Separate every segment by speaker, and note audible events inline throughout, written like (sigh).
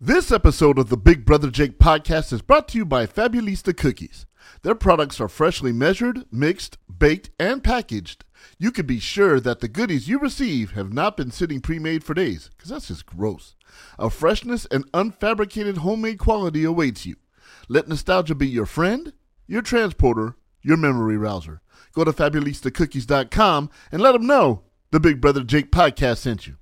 Speaker 1: This episode of the Big Brother Jake podcast is brought to you by Fabulista Cookies. Their products are freshly measured, mixed, baked, and packaged. You can be sure that the goodies you receive have not been sitting pre made for days, because that's just gross. A freshness and unfabricated homemade quality awaits you. Let nostalgia be your friend, your transporter, your memory rouser. Go to FabulistaCookies.com and let them know the Big Brother Jake podcast sent you.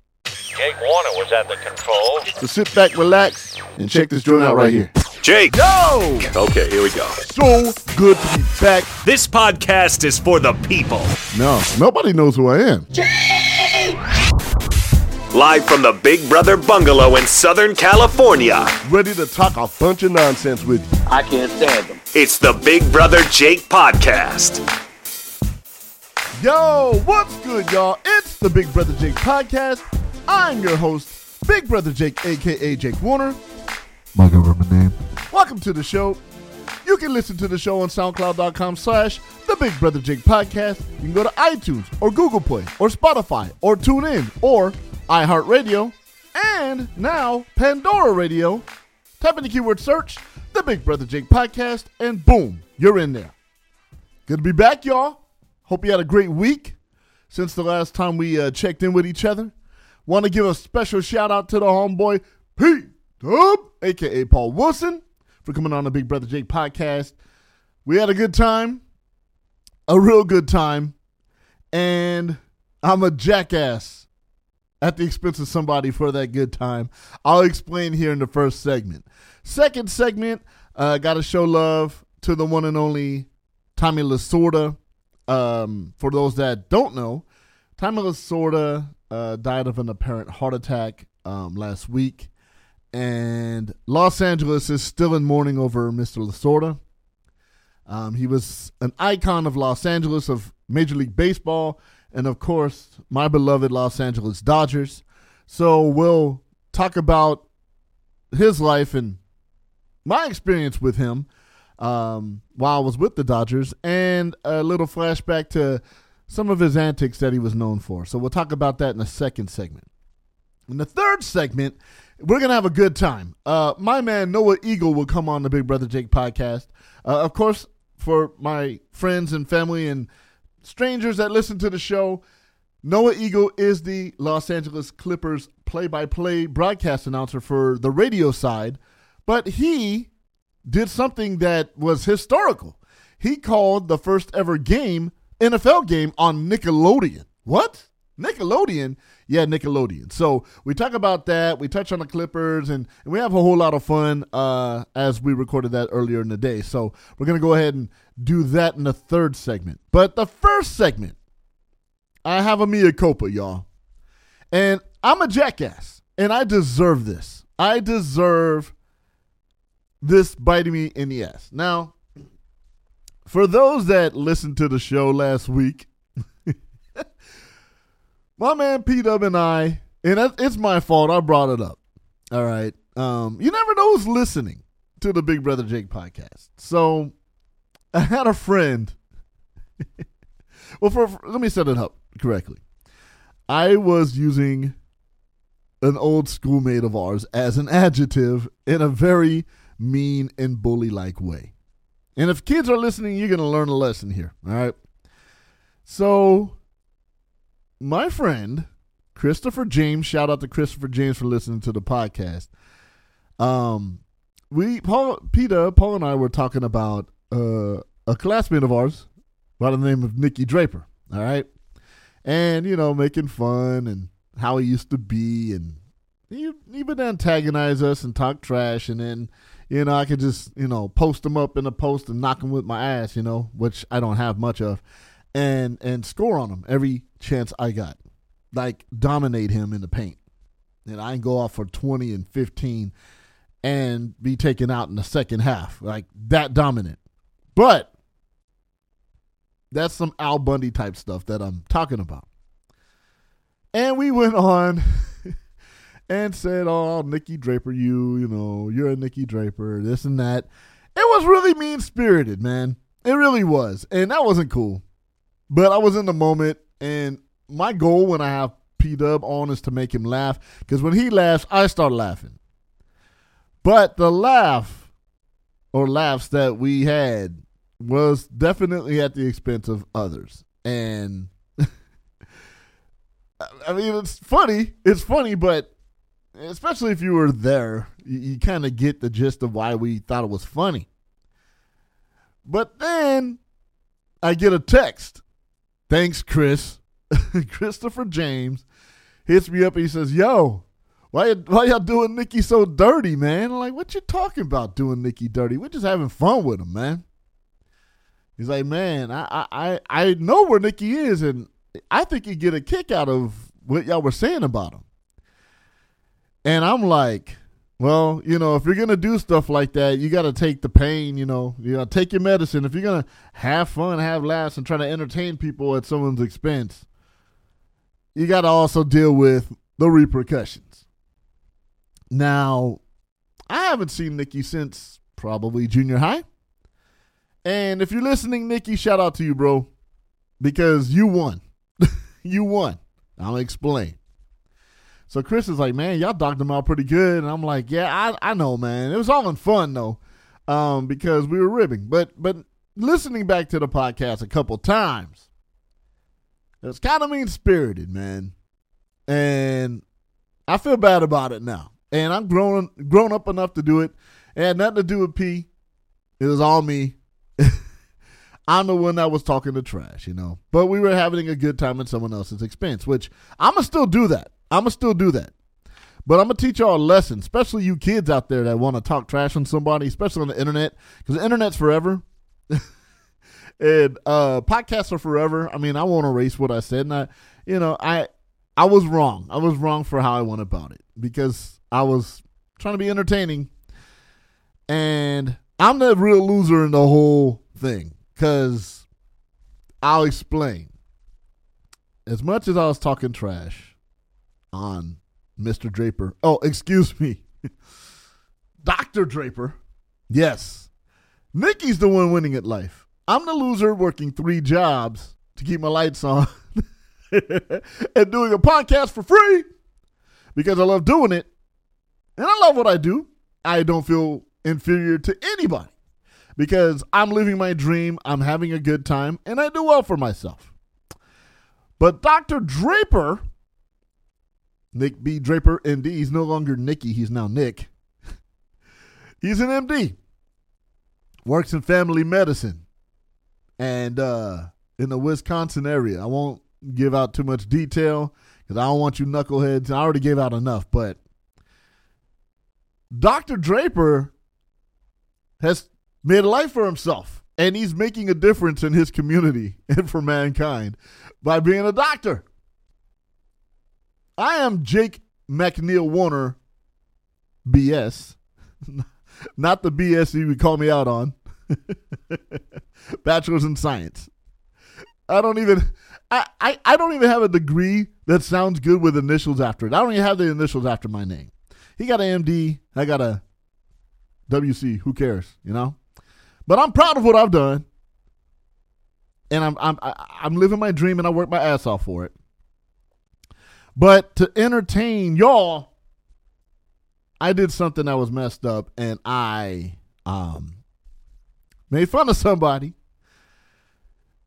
Speaker 2: Jake Warner was at the controls.
Speaker 1: So sit back, relax, and check this joint out right here.
Speaker 3: Jake.
Speaker 1: Yo!
Speaker 3: Okay, here we go.
Speaker 1: So good to be back.
Speaker 3: This podcast is for the people.
Speaker 1: No, nobody knows who I am. Jake!
Speaker 3: Live from the Big Brother Bungalow in Southern California,
Speaker 1: Ready to talk a bunch of nonsense with you.
Speaker 2: I can't stand them.
Speaker 3: it's the Big Brother Jake Podcast.
Speaker 1: Yo, what's good, y'all? It's the Big Brother Jake podcast. I'm your host, Big Brother Jake, aka Jake Warner.
Speaker 4: My government name.
Speaker 1: Welcome to the show. You can listen to the show on SoundCloud.com slash The Big Brother Jake Podcast. You can go to iTunes or Google Play or Spotify or TuneIn or iHeartRadio and now Pandora Radio. Type in the keyword search The Big Brother Jake Podcast and boom, you're in there. Good to be back, y'all. Hope you had a great week since the last time we uh, checked in with each other. Want to give a special shout out to the homeboy Pete Dub, aka Paul Wilson, for coming on the Big Brother Jake podcast. We had a good time, a real good time, and I'm a jackass at the expense of somebody for that good time. I'll explain here in the first segment. Second segment, uh, got to show love to the one and only Tommy Lasorda. Um, for those that don't know, Tommy Lasorda uh, died of an apparent heart attack um, last week, and Los Angeles is still in mourning over Mr. Lasorda. Um, he was an icon of Los Angeles, of Major League Baseball, and of course, my beloved Los Angeles Dodgers. So we'll talk about his life and my experience with him um, while I was with the Dodgers, and a little flashback to some of his antics that he was known for. So we'll talk about that in the second segment. In the third segment, we're gonna have a good time. Uh, my man Noah Eagle will come on the Big Brother Jake podcast. Uh, of course, for my friends and family and strangers that listen to the show, Noah Eagle is the Los Angeles Clippers play-by-play broadcast announcer for the radio side, but he did something that was historical. He called the first ever game, NFL game, on Nickelodeon. What? Nickelodeon? Yeah, Nickelodeon. So we talk about that. We touch on the Clippers, and, and we have a whole lot of fun uh, as we recorded that earlier in the day. So we're going to go ahead and do that in the third segment. But the first segment, I have a mea culpa, y'all. And I'm a jackass, and I deserve this. I deserve this biting me in the ass. Now, for those that listened to the show last week, (laughs) my man P Dub and I, and it's my fault. I brought it up. All right. Um, you never know who's listening to the Big Brother Jake podcast. So I had a friend. (laughs) well, for, for- let me set it up correctly. I was using an old schoolmate of ours as an adjective in a very mean and bully like way. And if kids are listening, you're going to learn a lesson here. All right. So, my friend, Christopher James, shout out to Christopher James for listening to the podcast. Um, we, Paul, Peter, Paul, and I were talking about uh, a classmate of ours by the name of Nikki Draper. All right. And, you know, making fun and how he used to be. And he, he would antagonize us and talk trash. And then, you know, I could just, you know, post them up in a post and knock them with my ass, you know, which I don't have much of, and and score on him every chance I got, like dominate him in the paint, and I can go off for twenty and fifteen, and be taken out in the second half, like that dominant. But that's some Al Bundy type stuff that I'm talking about. And we went on (laughs) and said, "Oh, Nikki Draper, you, you know, you're a Nikki Draper, this and that." It was really mean spirited, man. It really was, and that wasn't cool. But I was in the moment, and my goal when I have P Dub on is to make him laugh because when he laughs, I start laughing. But the laugh or laughs that we had was definitely at the expense of others. And (laughs) I mean, it's funny. It's funny, but especially if you were there, you, you kind of get the gist of why we thought it was funny. But then I get a text. Thanks, Chris. (laughs) Christopher James hits me up and he says, Yo, why, why y'all doing Nikki so dirty, man? I'm like, what you talking about doing Nikki dirty? We're just having fun with him, man. He's like, man, I, I, I know where Nikki is, and I think you get a kick out of what y'all were saying about him. And I'm like, well, you know, if you're gonna do stuff like that, you got to take the pain. You know, you know, take your medicine. If you're gonna have fun, have laughs, and try to entertain people at someone's expense, you got to also deal with the repercussions. Now, I haven't seen Nikki since probably junior high. And if you're listening, Nikki, shout out to you, bro, because you won. (laughs) you won. I'll explain. So Chris is like, man, y'all docked him out pretty good. And I'm like, yeah, I, I know, man. It was all in fun though, um, because we were ribbing. But but listening back to the podcast a couple times, it was kind of mean spirited, man. And I feel bad about it now. And I'm grown grown up enough to do it. It had nothing to do with P. It was all me. (laughs) I'm the one that was talking the trash, you know. But we were having a good time at someone else's expense, which I'm gonna still do that. I'm gonna still do that. But I'm gonna teach y'all a lesson, especially you kids out there that want to talk trash on somebody, especially on the internet, because the internet's forever. (laughs) and uh podcasts are forever. I mean, I won't erase what I said, and I, you know, I, I was wrong. I was wrong for how I went about it because I was trying to be entertaining, and I'm the real loser in the whole thing. Cause I'll explain. As much as I was talking trash on Mr. Draper, oh, excuse me, (laughs) Dr. Draper, yes, Nikki's the one winning at life. I'm the loser working three jobs to keep my lights on (laughs) and doing a podcast for free because I love doing it and I love what I do. I don't feel inferior to anybody because I'm living my dream, I'm having a good time, and I do well for myself. But Dr. Draper, Nick B. Draper, MD, he's no longer Nicky, he's now Nick. (laughs) he's an MD, works in family medicine, and uh, in the Wisconsin area. I won't give out too much detail because I don't want you knuckleheads. I already gave out enough, but Dr. Draper has made a life for himself and he's making a difference in his community (laughs) and for mankind by being a doctor. I am Jake McNeil Warner BS, (laughs) not the BS you would call me out on. (laughs) Bachelor's in Science. I don't even I, I, I don't even have a degree that sounds good with initials after it. I don't even have the initials after my name. He got an MD, I got a WC. Who cares, you know? But I'm proud of what I've done, and I'm I'm I- I'm living my dream, and I work my ass off for it. But to entertain y'all, I did something that was messed up, and I um made fun of somebody,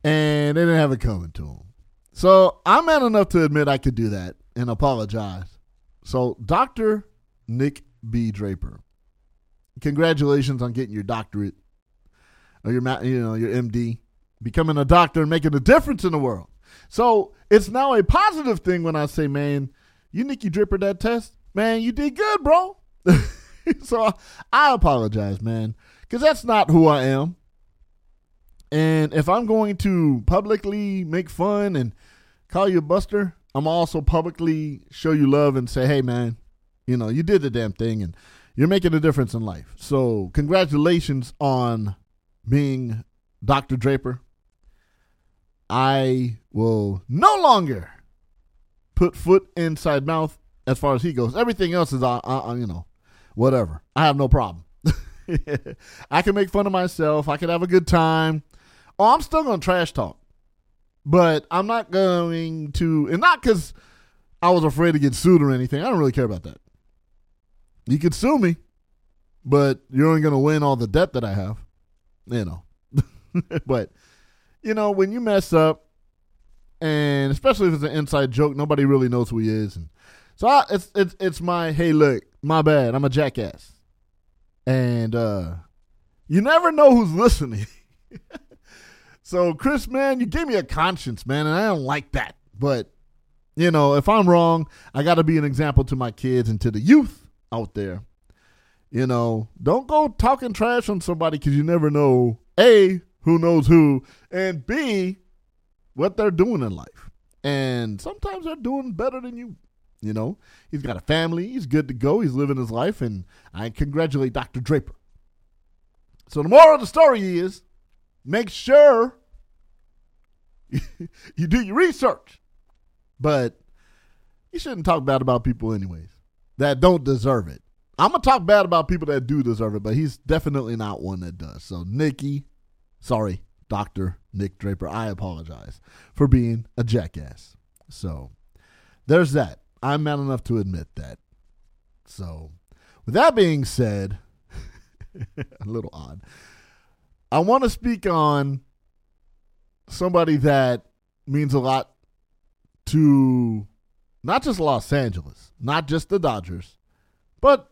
Speaker 1: and they didn't have it coming to them. So I'm man enough to admit I could do that and apologize. So Doctor Nick B Draper, congratulations on getting your doctorate or your you know your MD, becoming a doctor and making a difference in the world. So it's now a positive thing when I say, man, you Nicky Dripper that test, man, you did good, bro. (laughs) so I apologize, man, because that's not who I am. And if I'm going to publicly make fun and call you a buster, I'm also publicly show you love and say, hey, man, you know, you did the damn thing and you're making a difference in life. So congratulations on being Dr. Draper. I will no longer put foot inside mouth as far as he goes. Everything else is, uh, uh, you know, whatever. I have no problem. (laughs) I can make fun of myself. I can have a good time. Oh, I'm still going to trash talk. But I'm not going to, and not because I was afraid to get sued or anything. I don't really care about that. You could sue me. but you're only going to win all the debt that I have. You know. (laughs) but, you know, when you mess up, and especially if it's an inside joke, nobody really knows who he is. And so I, it's, it's, it's my, hey, look, my bad. I'm a jackass. And uh, you never know who's (laughs) listening. (laughs) so, Chris, man, you gave me a conscience, man, and I don't like that. But, you know, if I'm wrong, I got to be an example to my kids and to the youth out there. You know, don't go talking trash on somebody because you never know A, who knows who, and B, what they're doing in life. And sometimes they're doing better than you. You know, he's got a family, he's good to go, he's living his life, and I congratulate Dr. Draper. So the moral of the story is make sure (laughs) you do your research. But you shouldn't talk bad about people anyways that don't deserve it. I'm gonna talk bad about people that do deserve it, but he's definitely not one that does. So Nikki, sorry, Doctor Nick Draper, I apologize for being a jackass. So there's that. I'm man enough to admit that. So with that being said, (laughs) a little odd. I want to speak on somebody that means a lot to not just Los Angeles, not just the Dodgers, but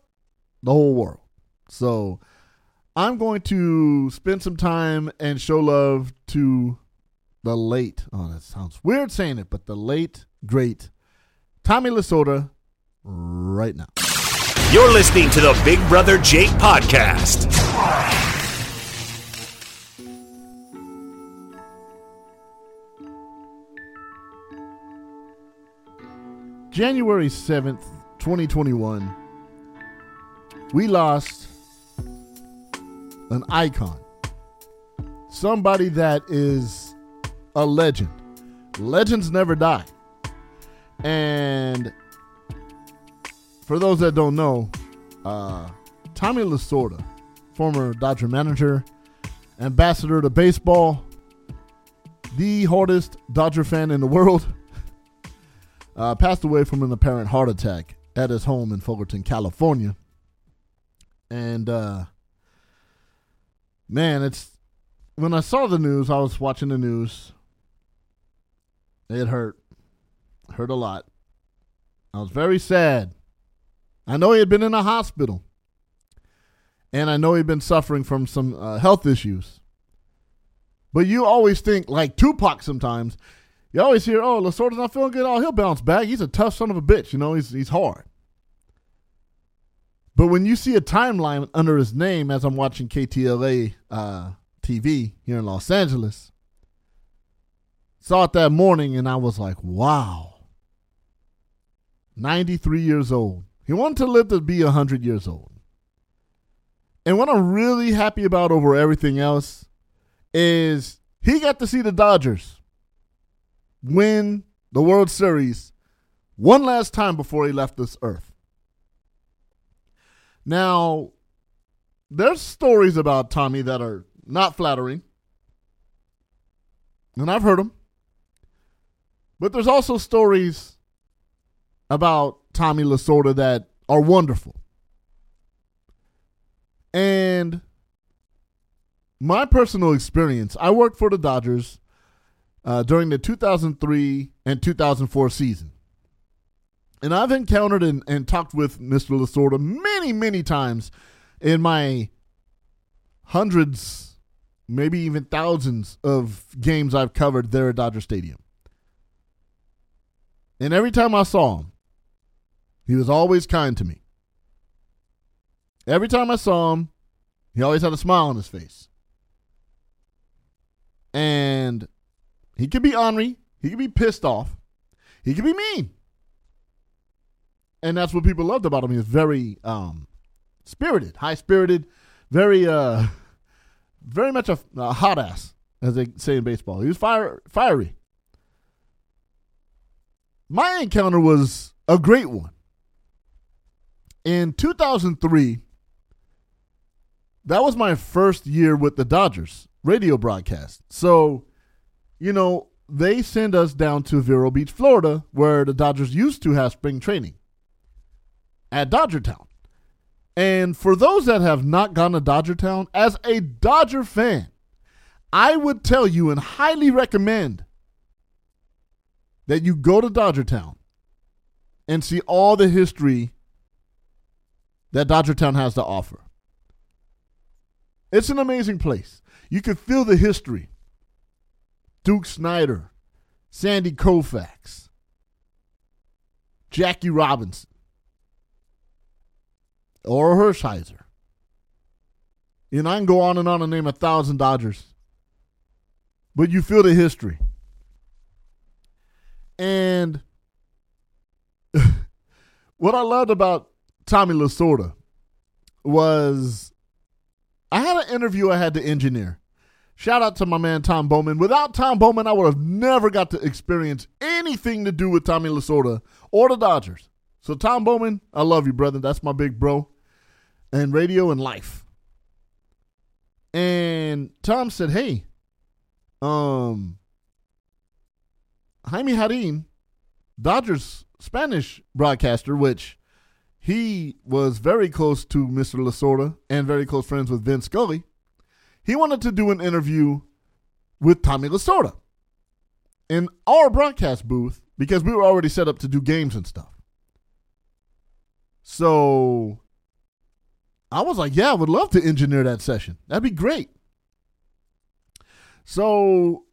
Speaker 1: the whole world. So I'm going to spend some time and show love to the late, oh, that sounds weird saying it, but the late, great Tommy Lasorda right now.
Speaker 3: You're listening to the Big Brother Jake podcast.
Speaker 1: January 7th, 2021, we lost an icon. Somebody that is a legend. Legends never die. And for those that don't know, uh, Tommy Lasorda, former Dodger manager, ambassador to baseball, the hardest Dodger fan in the world, (laughs) uh, passed away from an apparent heart attack at his home in Fullerton, California. And uh, man, it's when I saw the news, I was watching the news. It hurt, hurt a lot. I was very sad. I know he had been in a hospital, and I know he'd been suffering from some uh, health issues. But you always think, like Tupac sometimes, you always hear, oh, Lasorda's not feeling good. Oh, he'll bounce back. He's a tough son of a bitch. You know, he's, he's hard. But when you see a timeline under his name, as I'm watching KTLA uh, TV here in Los Angeles, saw it that morning and I was like, wow. 93 years old. He wanted to live to be 100 years old. And what I'm really happy about over everything else is he got to see the Dodgers win the World Series one last time before he left this earth. Now, there's stories about Tommy that are not flattering, and I've heard them. But there's also stories about Tommy Lasorda that are wonderful. And my personal experience, I worked for the Dodgers uh, during the 2003 and 2004 season. And I've encountered and, and talked with Mr. Lasorda many, many times in my hundreds, maybe even thousands of games I've covered there at Dodger Stadium. And every time I saw him, he was always kind to me. Every time I saw him, he always had a smile on his face. And he could be ornery, he could be pissed off, he could be mean and that's what people loved about him. He was very um, spirited, high spirited, very uh, (laughs) very much a, a, hot ass, as they say in baseball. He was fire fiery. My encounter was a great one. In 2003, that was my first year with the Dodgers radio broadcast. So, you know, they send us down to Vero Beach, Florida, where the Dodgers used to have spring training at Dodger Town. And for those that have not gone to Dodger Town, as a Dodger fan, I would tell you and highly recommend that you go to Dodger Town and see all the history that Dodger Town has to offer. It's an amazing place. You can feel the history. Duke Snider, Sandy Koufax, Jackie Robinson, Orel Hershiser. You know, I can go on and on and name a thousand Dodgers. But you feel the history. And (laughs) what I loved about Tommy Lasorda was I had an interview I had to engineer. Shout out to my man Tom Bowman. Without Tom Bowman, I would have never got to experience anything to do with Tommy Lasorda or the Dodgers. So Tom Bowman, I love you, brother. That's my big bro. And radio and life. And Tom said, Hey, um Jaime Jarrín, Dodgers Spanish broadcaster, which he was very close to Mr. Lasorda and very close friends with Vince Scully. He wanted to do an interview with Tommy Lasorda in our broadcast booth because we were already set up to do games and stuff. So I was like, yeah, I would love to engineer that session. That'd be great. So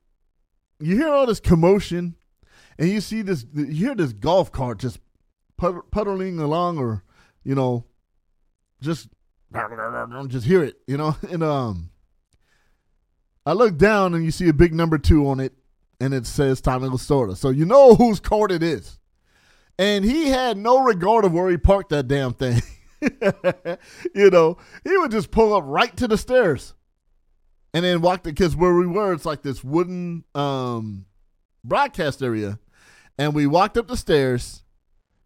Speaker 1: you hear all this commotion and you see this, you hear this golf cart just put- puddling along or, you know, just, just hear it, you know, (laughs) and, um, I look down and you see a big number two on it and it says Tommy Lasorda. So you know whose court it is. And he had no regard of where he parked that damn thing. (laughs) (laughs) you know, he would just pull up right to the stairs and then walk the because where we were, it's like this wooden um broadcast area. And we walked up the stairs.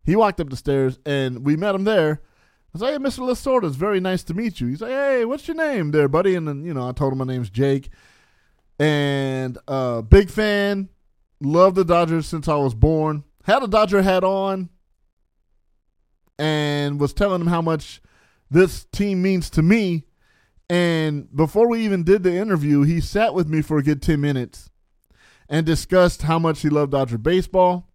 Speaker 1: He walked up the stairs and we met him there. I was hey, Mr. Lasorda, it's very nice to meet you. He's like, hey, what's your name there, buddy? And then, you know, I told him my name's Jake. And uh big fan. Loved the Dodgers since I was born. Had a Dodger hat on and was telling him how much this team means to me. And before we even did the interview, he sat with me for a good 10 minutes and discussed how much he loved Dodger baseball.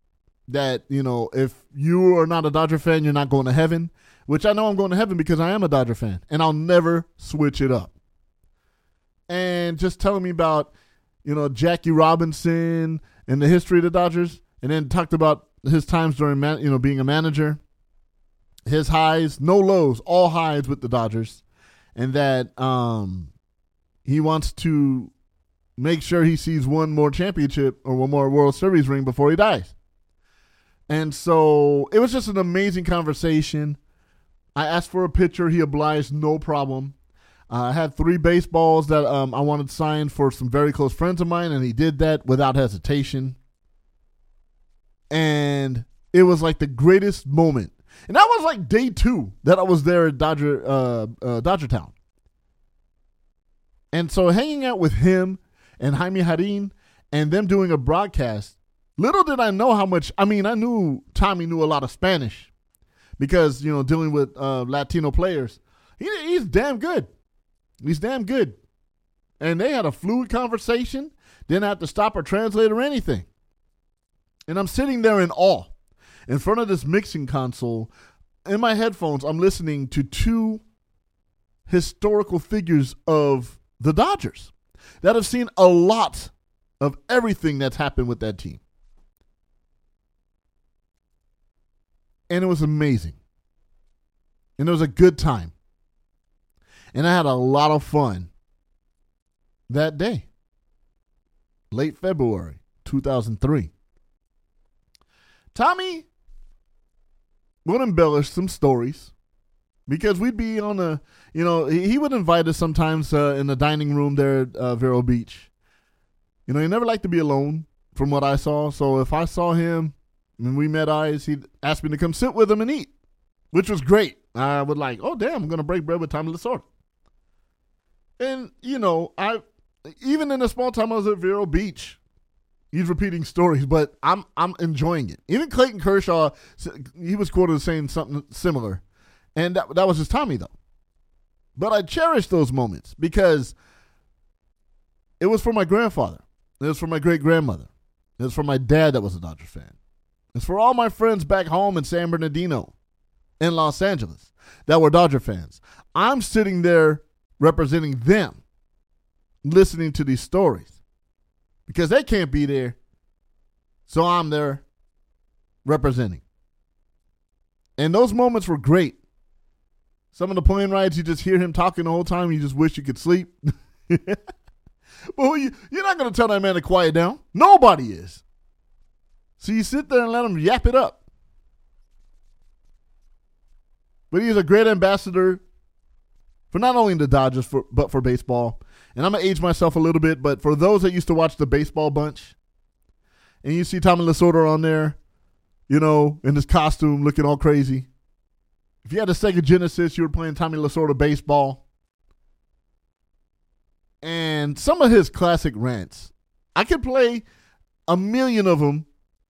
Speaker 1: That, you know, if you are not a Dodger fan, you're not going to heaven, which I know I'm going to heaven because I am a Dodger fan and I'll never switch it up. And just telling me about, you know, Jackie Robinson and the history of the Dodgers, and then talked about his times during, man, you know, being a manager his highs, no lows, all highs with the Dodgers, and that um, he wants to make sure he sees one more championship or one more World Series ring before he dies. And so it was just an amazing conversation. I asked for a picture. He obliged, no problem. Uh, I had three baseballs that um, I wanted signed for some very close friends of mine, and he did that without hesitation. And it was like the greatest moment and that was like day two that I was there at Dodger uh, uh, Dodger Town. And so hanging out with him and Jaime Jarrín and them doing a broadcast, little did I know how much. I mean, I knew Tommy knew a lot of Spanish because you know dealing with uh, Latino players. He, he's damn good. He's damn good. And they had a fluid conversation. Didn't have to stop or translate or anything. And I'm sitting there in awe in front of this mixing console in my headphones i'm listening to two historical figures of the dodgers that have seen a lot of everything that's happened with that team. And it was amazing. And it was a good time. And i had a lot of fun that day. Late february 2003 tommy would embellish some stories because we'd be on a, you know, he would invite us sometimes uh, in the dining room there at uh, Vero Beach. You know, he never liked to be alone, from what I saw. So if I saw him and we met eyes, he'd ask me to come sit with him and eat, which was great. I would like, oh damn, I'm gonna break bread with Tommy Lasorda. And you know, I even in the small time I was at Vero Beach, he's repeating stories, but I'm I'm enjoying it. Even Clayton Kershaw, he was quoted as saying something similar, and that that was his Tommy though. But I cherish those moments because it was for my grandfather. It was for my great grandmother. It was for my dad that was a Dodger fan. It's for all my friends back home in San Bernardino, in Los Angeles, that were Dodger fans. I'm sitting there representing them, listening to these stories because they can't be there. So I'm there representing. And those moments were great. Some of the plane rides, you just hear him talking the whole time. You just wish you could sleep. (laughs) well, you, you're not going to tell that man to quiet down. Nobody is. So you sit there and let him yap it up. But he's a great ambassador for not only the Dodgers, for, but for baseball. And I'm to age myself a little bit, but for those that used to watch the baseball bunch, and you see Tommy Lasorda on there, you know, in his costume looking all crazy. If you had a Sega Genesis, you were playing Tommy Lasorda baseball. And some of his classic rants, I could play a million of them,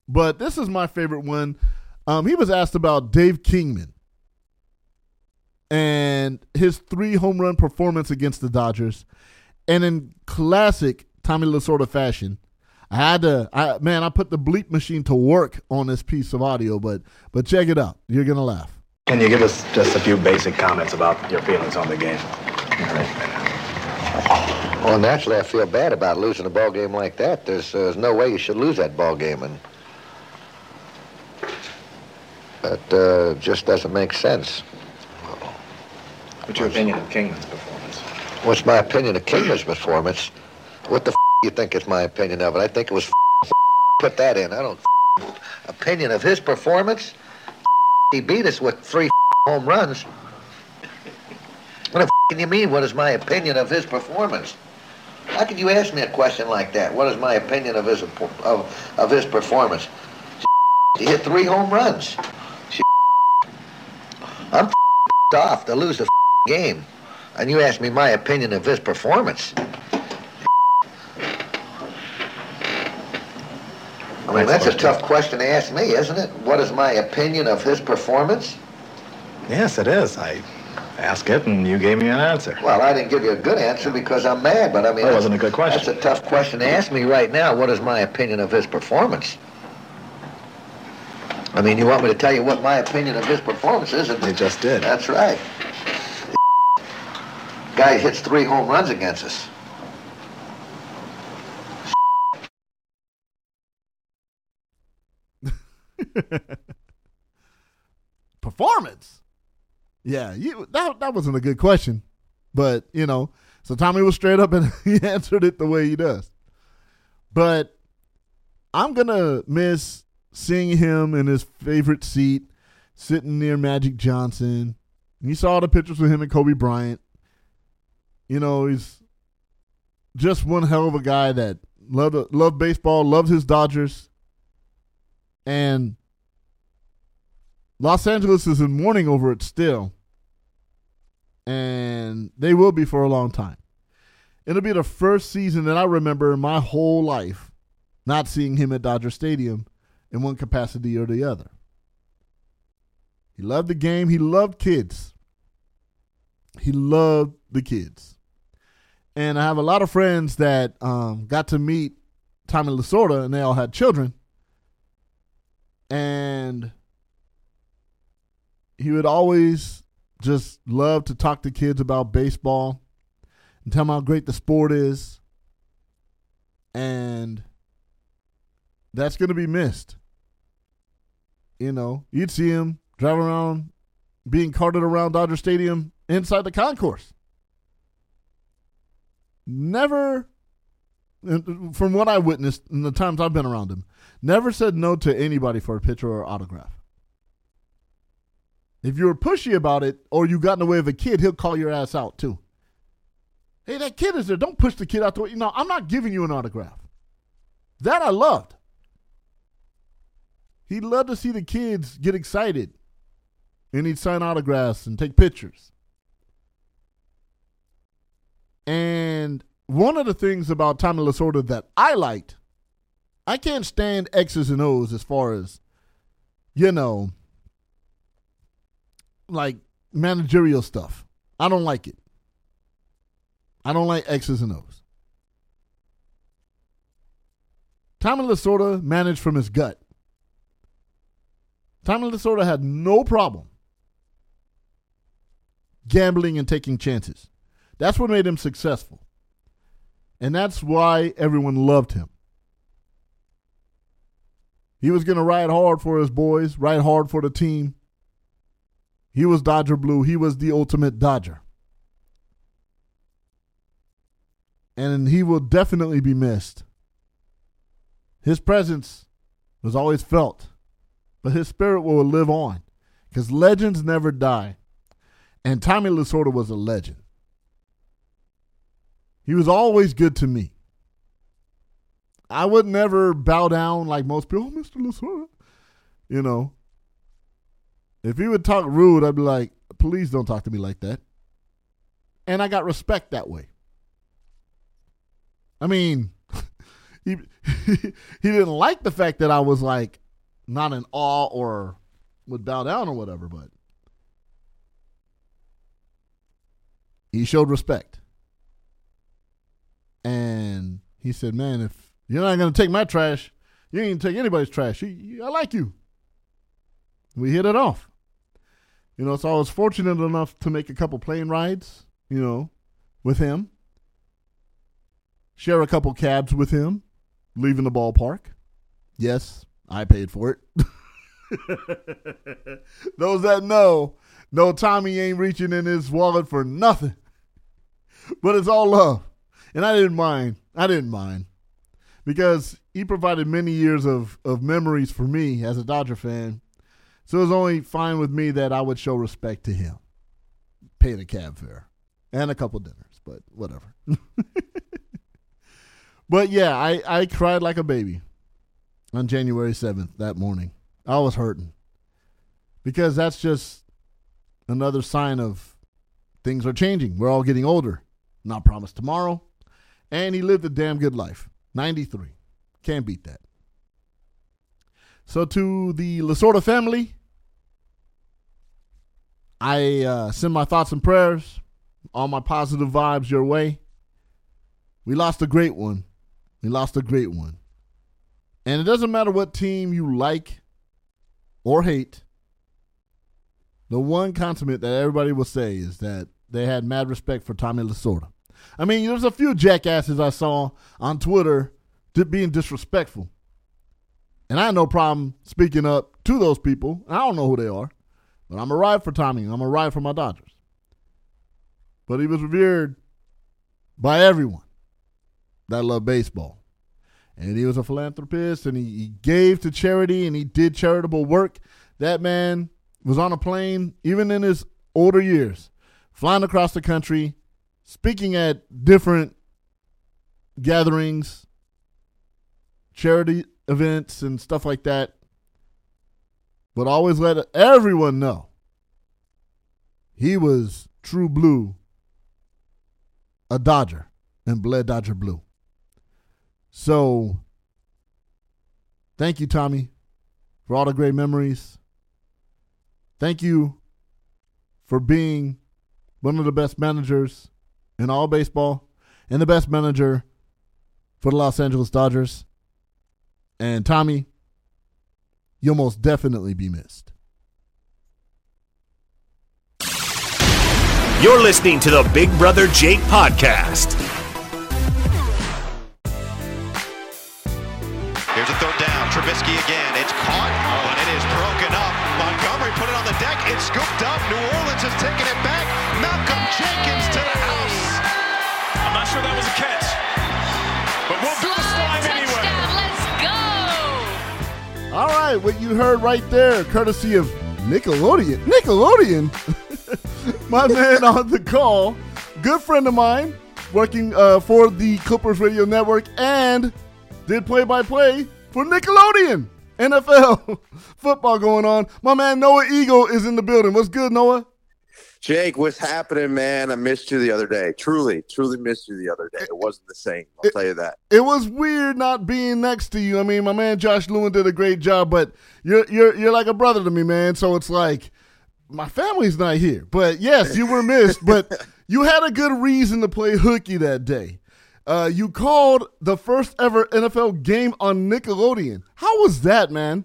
Speaker 1: but this is my favorite one. Um, he was asked about Dave Kingman and his three home run performance against the Dodgers. And in classic Tommy Lasorda fashion, I had to, I, man, I put the bleep machine to work on this piece of audio, but but check it out. You're gonna laugh.
Speaker 5: Can you give us just a few basic comments about your feelings on the game?
Speaker 6: Well, naturally, I feel bad about losing a ball game like that. There's, uh, there's no way you should lose that ball game, and that uh, just doesn't make sense.
Speaker 5: What's your opinion of Kingman's performance?
Speaker 6: What's my opinion of Kingman's performance? What the f- you think is my opinion of it? I think it was f- put that in. I don't f- opinion of his performance. He beat us with three home runs. What the f- can you mean? What is my opinion of his performance? How could you ask me a question like that? What is my opinion of his of, of his performance? He hit three home runs. I'm off to lose the game, and you ask me my opinion of his performance. I mean, that's a tough question to ask me, isn't it? What is my opinion of his performance?
Speaker 5: Yes, it is. I asked it, and you gave me an answer.
Speaker 6: Well, I didn't give you a good answer because I'm mad, but I mean...
Speaker 5: That wasn't a good question.
Speaker 6: That's a tough question to ask me right now. What is my opinion of his performance? I mean, you want me to tell you what my opinion of his performance is?
Speaker 5: And you just did.
Speaker 6: That's right. Guy hits three home runs against us. (laughs)
Speaker 1: Performance. Yeah, you that that wasn't a good question, but you know, so Tommy was straight up and (laughs) he answered it the way he does. But I'm gonna miss seeing him in his favorite seat, sitting near Magic Johnson. You saw the pictures with him and Kobe Bryant. You know, he's just one hell of a guy that loved loved baseball, loved his Dodgers, and Los Angeles is in mourning over it still, and they will be for a long time. It'll be the first season that I remember in my whole life not seeing him at Dodger Stadium in one capacity or the other. He loved the game. He loved kids. He loved the kids. And I have a lot of friends that um, got to meet Tommy Lasorda, and they all had children. And he would always just love to talk to kids about baseball and tell them how great the sport is. And that's going to be missed. You know, you'd see him driving around, being carted around Dodger Stadium inside the concourse. Never, from what I witnessed in the times I've been around him, never said no to anybody for a picture or autograph. If you were pushy about it or you got in the way of a kid, he'll call your ass out too. Hey, that kid is there. Don't push the kid out the way. You know, I'm not giving you an autograph. That I loved. He'd love to see the kids get excited and he'd sign autographs and take pictures. And one of the things about Tommy Lasorda that I liked, I can't stand X's and O's as far as, you know, like managerial stuff. I don't like it. I don't like X's and O's. Tommy Lasorda managed from his gut. Tommy Lasorda had no problem gambling and taking chances. That's what made him successful. And that's why everyone loved him. He was going to ride hard for his boys, ride hard for the team. He was Dodger Blue. He was the ultimate Dodger. And he will definitely be missed. His presence was always felt, but his spirit will live on because legends never die. And Tommy Lasorda was a legend. He was always good to me. I would never bow down like most people, oh, Mr. Lasorda. You know, if he would talk rude, I'd be like, please don't talk to me like that. And I got respect that way. I mean, (laughs) he (laughs) he didn't like the fact that I was like not in awe or would bow down or whatever, but he showed respect. And he said, "Man, if you're not to take my trash, you ain't take anybody's trash. You- you- I like you." We hit it off. You know, so I was fortunate enough to make a couple plane rides, you know, with him. Share a couple cabs with him, leaving the ballpark. Yes, I paid for it. (laughs) Those that know, know Tommy ain't reaching in his wallet for nothing. But it's all love. And I didn't mind. I didn't mind. Because he provided many years of, of memories for me as a Dodger fan. So it was only fine with me that I would show respect to him. Pay the cab fare. And a couple dinners, but whatever. (laughs) but yeah, I, I cried like a baby on January 7th that morning. I was hurting. Because that's just another sign of things are changing. We're all getting older. Not promised tomorrow. And he lived a damn good life. 93. Can't beat that. So to the Lasorda family, I uh, send my thoughts and prayers, all my positive vibes your way. We lost a great one. We lost a great one. And it doesn't matter what team you like or hate. The one consummate that everybody will say is that they had mad respect for Tommy Lasorda. I mean, there's a few jackasses I saw on Twitter being disrespectful. And I had no problem speaking up to those people. I don't know who they are, but I'm a ride for Tommy. I'm a ride for my Dodgers. But he was revered by everyone that loved baseball. And he was a philanthropist and he, he gave to charity and he did charitable work. That man was on a plane, even in his older years, flying across the country, speaking at different gatherings, charity events, and stuff like that. But always let everyone know he was true blue, a Dodger, and bled Dodger blue. So, thank you, Tommy, for all the great memories. Thank you for being one of the best managers in all baseball and the best manager for the Los Angeles Dodgers. And Tommy, you'll most definitely be missed.
Speaker 3: You're listening to the Big Brother Jake podcast.
Speaker 7: Here's a third down. Trubisky again. It's caught, oh, but it is broken up. Montgomery put it on the deck. It's scooped up. New Orleans has taken it back. Malcolm Jenkins to
Speaker 8: sure that was a catch, but we'll do the slime anyway.
Speaker 9: Let's go!
Speaker 1: All right, what you heard right there, courtesy of Nickelodeon. Nickelodeon? (laughs) My man (laughs) on the call, good friend of mine, working uh, for the Clippers Radio Network and did play by play for Nickelodeon. NFL (laughs) football going on. My man Noah Eagle is in the building. What's good, Noah?
Speaker 10: Jake, what's happening, man? I missed you the other day. Truly, truly missed you the other day. It wasn't the same. I'll tell you that.
Speaker 1: It was weird not being next to you. I mean, my man Josh Lewin did a great job, but you're you're you're like a brother to me, man. So it's like my family's not here. But yes, you were missed. (laughs) but you had a good reason to play hooky that day. Uh, you called the first ever NFL game on Nickelodeon. How was that, man?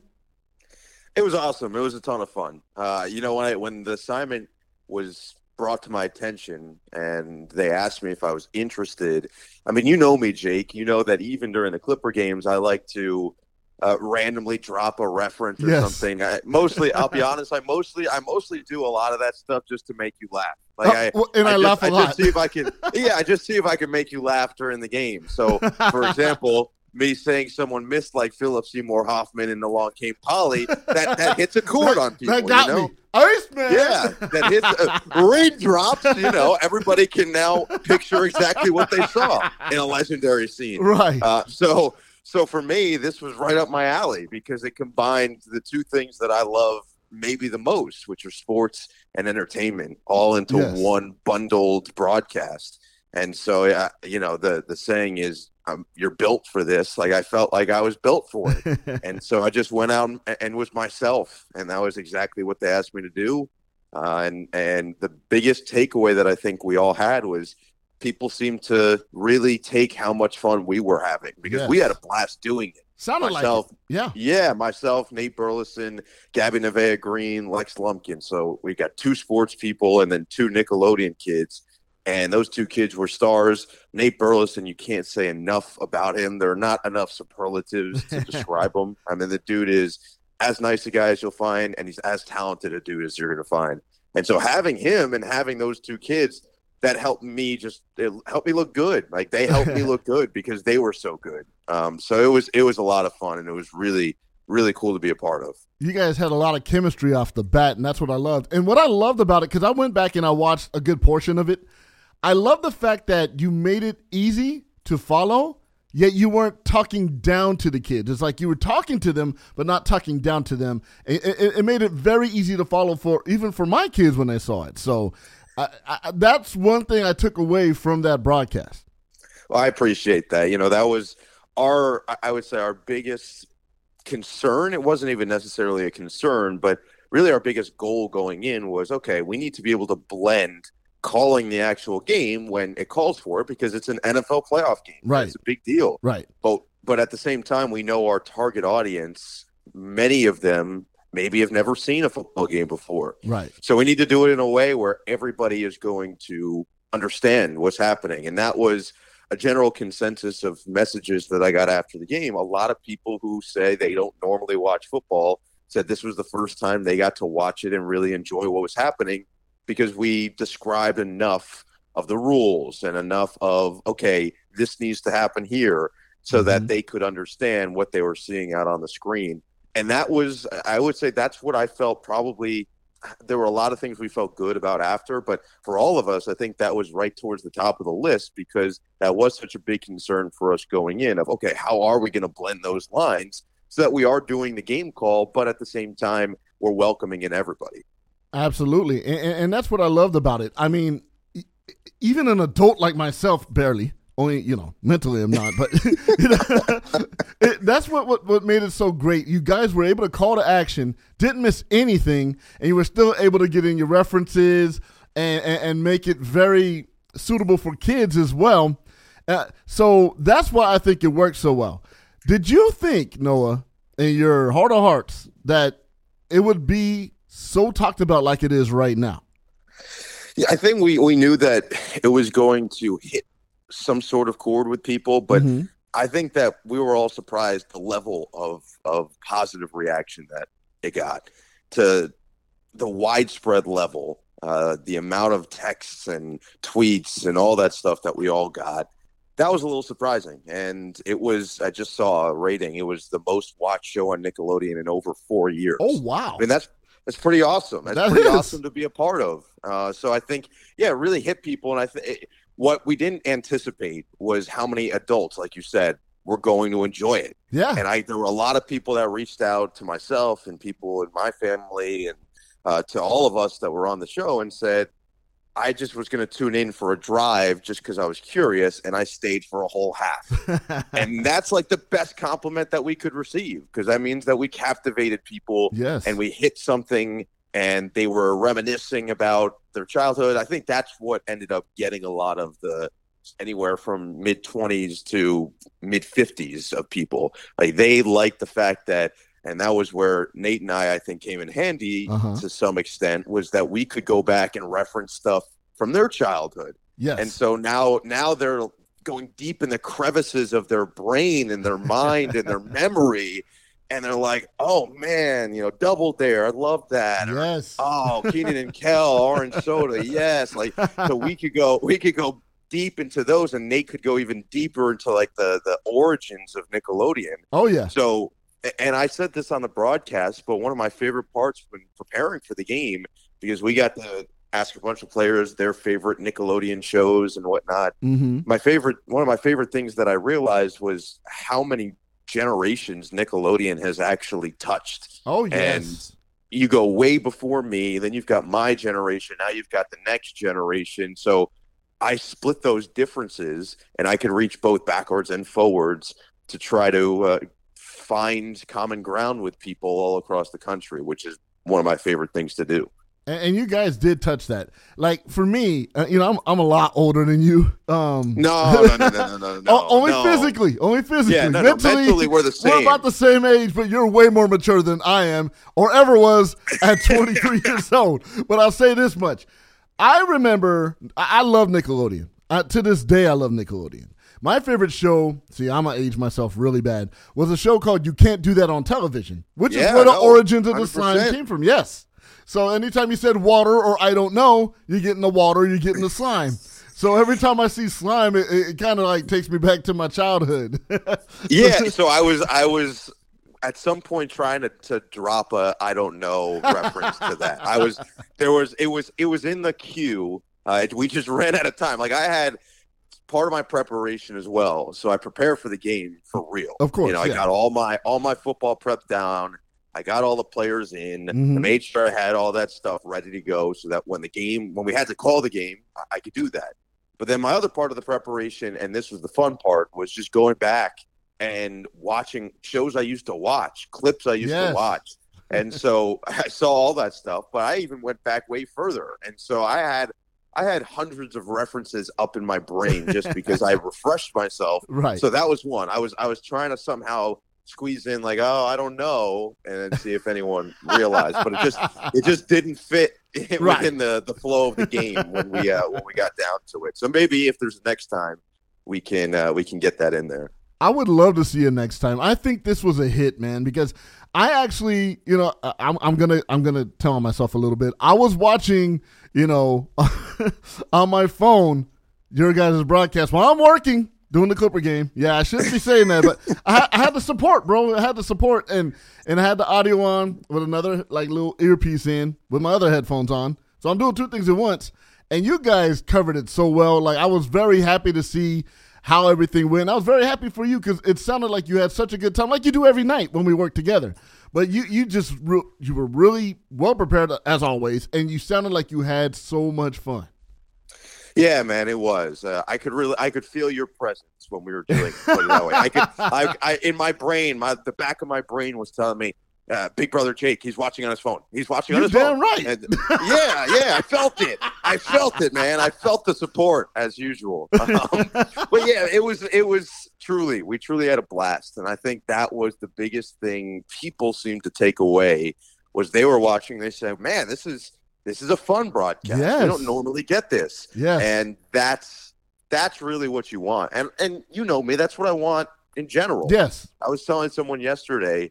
Speaker 10: It was awesome. It was a ton of fun. Uh, you know, when I, when the assignment was brought to my attention and they asked me if I was interested. I mean, you know me, Jake. You know that even during the Clipper games, I like to uh, randomly drop a reference or
Speaker 1: Yes.
Speaker 10: something. I, mostly, I'll be honest. I mostly, I mostly do a lot of that stuff just to make you laugh. Like
Speaker 1: Uh,
Speaker 10: I,
Speaker 1: and I
Speaker 10: just,
Speaker 1: laugh a
Speaker 10: I
Speaker 1: lot.
Speaker 10: Just see if I can. Yeah, I just see if I can make you laugh during the game. So, (laughs) for example. Me saying someone missed like Philip Seymour Hoffman and along came Polly, that, that hits a chord on people.
Speaker 1: that got
Speaker 10: you know?
Speaker 1: me. Iceman.
Speaker 10: Yeah, that hits uh, raindrops. You know, everybody can now picture exactly what they saw in a legendary scene.
Speaker 1: Right.
Speaker 10: Uh, so, so for me, this was right up my alley because it combined the two things that I love maybe the most, which are sports and entertainment, all into
Speaker 1: Yes.
Speaker 10: one bundled broadcast. And so, yeah, you know, the the saying is, um, "You're built for this." Like I felt like I was built for it (laughs) and so I just went out and, and was myself, and that was exactly what they asked me to do. Uh, and and the biggest takeaway that I think we all had was people seemed to really take how much fun we were having because we had a blast doing it.
Speaker 1: Sounded
Speaker 10: myself,
Speaker 1: like it. Yeah.
Speaker 10: yeah, myself, Nate Burleson, Gabby Nevaeh Green, Lex Lumpkin. So we got two sports people and then two Nickelodeon kids. And those two kids were stars. Nate Burleson, you can't say enough about him. There are not enough superlatives to (laughs) describe him. I mean, the dude is as nice a guy as you'll find, and he's as talented a dude as you're going to find. And so having him and having those two kids, that helped me just it helped me look good. Like they helped me (laughs) look good because they were so good. Um, so it was it was a lot of fun, and it was really really cool to be a part of.
Speaker 1: You guys had a lot of chemistry off the bat, and that's what I loved. And what I loved about it, because I went back and I watched a good portion of it, I love the fact that you made it easy to follow, yet you weren't talking down to the kids. It's like you were talking to them, but not talking down to them. It, it, it made it very easy to follow for even for my kids when they saw it. So I, I, that's one thing I took away from that broadcast.
Speaker 10: Well, I appreciate that. You know, that was our I- would say our biggest concern. It wasn't even necessarily a concern, but really our biggest goal going in was okay, we need to be able to blend calling the actual game when it calls for it because it's an NFL playoff game.
Speaker 1: Right.
Speaker 10: It's a big deal.
Speaker 1: Right.
Speaker 10: But but at the same time we know our target audience, many of them maybe have never seen a football game before.
Speaker 1: Right.
Speaker 10: So we need to do it in a way where everybody is going to understand what's happening. And that was a general consensus of messages that I got after the game. A lot of people who say they don't normally watch football said this was the first time they got to watch it and really enjoy what was happening because we described enough of the rules and enough of, okay, this needs to happen here so that mm-hmm. they could understand what they were seeing out on the screen. And that was, I would say, that's what I felt probably there were a lot of things we felt good about after, but for all of us, I think that was right towards the top of the list because that was such a big concern for us going in of okay, how are we going to blend those lines so that we are doing the game call, but at the same time we're welcoming in everybody.
Speaker 1: Absolutely, and, and that's what I loved about it. I mean, even an adult like myself, barely. Only you know, mentally I'm not, but (laughs) you know, (laughs) it, that's what, what what made it so great. You guys were able to call to action, didn't miss anything, and you were still able to get in your references and and, and make it very suitable for kids as well. Uh, so that's why I think it worked so well. Did you think, Noah, in your heart of hearts, that it would be so talked about like it is right now?
Speaker 10: Yeah, I think we, we knew that it was going to hit some sort of chord with people, but
Speaker 1: Mhm.
Speaker 10: I think that we were all surprised the level of of positive reaction that it got to the widespread level, uh, the amount of texts and tweets and all that stuff that we all got. That was a little surprising, and it was. I just saw a rating. It was the most watched show on Nickelodeon in over four years.
Speaker 1: Oh wow!
Speaker 10: I mean, that's that's pretty awesome. That's
Speaker 1: That
Speaker 10: pretty
Speaker 1: is.
Speaker 10: awesome to be a part of. Uh, so I think, yeah, it really hit people. And I think what we didn't anticipate was how many adults, like you said, were going to enjoy it.
Speaker 1: Yeah.
Speaker 10: And I, there were a lot of people that reached out to myself and people in my family and uh, to all of us that were on the show and said, I just was going to tune in for a drive just because I was curious, and I stayed for a whole half. (laughs) and that's like the best compliment that we could receive because that means that we captivated people
Speaker 1: Yes.
Speaker 10: and we hit something and they were reminiscing about their childhood. I think that's what ended up getting a lot of the anywhere from mid 20s to mid 50s of people. Like they liked the fact that and that was where Nate and I I think came in handy
Speaker 1: Uh-huh.
Speaker 10: to some extent was that we could go back and reference stuff from their childhood.
Speaker 1: Yes.
Speaker 10: And so now now they're going deep in the crevices of their brain and their mind and their (laughs) memory and they're like, "Oh man, you know, Double Dare, I love that." Or,
Speaker 1: yes.
Speaker 10: oh, Keenan and Kel, (laughs) Orange Soda, yes. Like so we could go we could go deep into those and Nate could go even deeper into like the the origins of Nickelodeon.
Speaker 1: oh yeah.
Speaker 10: So, and I said this on the broadcast, but one of my favorite parts when preparing for the game, because we got to ask a bunch of players their favorite Nickelodeon shows and whatnot.
Speaker 1: Mm-hmm.
Speaker 10: My favorite, one of my favorite things that I realized was how many generations Nickelodeon has actually touched.
Speaker 1: Oh yes.
Speaker 10: You go way before me, then you've got my generation, now you've got the next generation. So I split those differences and I can reach both backwards and forwards to try to uh, find common ground with people all across the country, which is one of my favorite things to do.
Speaker 1: and, and you guys did touch that. Like for me, uh, you know, I'm I'm a lot older than you. Um,
Speaker 10: No, no, no, no, no, no, (laughs)
Speaker 1: only
Speaker 10: no.
Speaker 1: physically, only physically.
Speaker 10: Yeah, no, no, mentally we're the same.
Speaker 1: We're about the same age, but you're way more mature than I am, or ever was at (laughs) 23 years old. But I'll say this much: I remember, I, I love Nickelodeon. Uh, to this day, I love Nickelodeon. My favorite show, see, I'm gonna age myself really bad, was a show called "You Can't Do That on Television," which is where the
Speaker 10: no,
Speaker 1: origins of the slime
Speaker 10: 100%.
Speaker 1: came from. Yes. So anytime you said water or I don't know, you're getting the water, you're getting the slime. So every time I see slime, it, it kind of like takes me back to my childhood. (laughs)
Speaker 10: Yeah, so I was I was at some point trying to, to drop a I don't know reference to that. I was there was it was it was in the queue. Uh, we just (laughs) ran out of time. Like I had part of my preparation as well, so I prepare for the game for real.
Speaker 1: Of course,
Speaker 10: you know I got all my all my football prep down. I got all the players in.
Speaker 1: Mhm.
Speaker 10: I made sure I had all that stuff ready to go, so that when the game when we had to call the game, I, I could do that. But then my other part of the preparation, and this was the fun part, was just going back and watching shows I used to watch, clips I used
Speaker 1: Yes.
Speaker 10: to watch. And so (laughs) I saw all that stuff, but I even went back way further. And so I had I had hundreds of references up in my brain just because I (laughs) refreshed myself.
Speaker 1: right.
Speaker 10: So that was one. I was I was trying to somehow squeeze in like, oh, I don't know, and then see if anyone realized. But it just it just (laughs) didn't fit (laughs)
Speaker 1: Right.
Speaker 10: within the the flow of the game when we uh, when we got down to it. So maybe if there's next time, we can uh, we can get that in there.
Speaker 1: I would love to see you next time. I think this was a hit, man, because I actually, you know, I'm, I'm gonna I'm gonna tell myself a little bit. I was watching, you know, (laughs) on my phone your guys' broadcast while I'm working doing the Clipper game. Yeah, I shouldn't be saying that, but I, I had the support, bro. I had the support, and and I had the audio on with another like little earpiece in with my other headphones on. So I'm doing two things at once. And you guys covered it so well. Like I was very happy to see how everything went. I was very happy for you because it sounded like you had such a good time, like you do every night when we work together. But you you just re- you were really well prepared as always, and you sounded like you had so much fun.
Speaker 10: Yeah, man, it was. Uh, I could really, I could feel your presence when we were doing it. I could, I, I, in my brain, my the back of my brain was telling me, uh, Big Brother Jake, he's watching on his phone. He's watching on
Speaker 1: You're
Speaker 10: his phone.
Speaker 1: damn right.
Speaker 10: And- (laughs) yeah, yeah, I felt it. I felt it, man. I felt the support as usual. (laughs) Um, but yeah, it was, it was truly, we truly had a blast, and I think that was the biggest thing people seemed to take away was they were watching. They said, "Man, this is." This is a fun broadcast.
Speaker 1: Yes.
Speaker 10: We don't normally get this
Speaker 1: Yeah,
Speaker 10: and that's that's really what you want and and you know me that's what i want in general
Speaker 1: yes.
Speaker 10: i was telling someone yesterday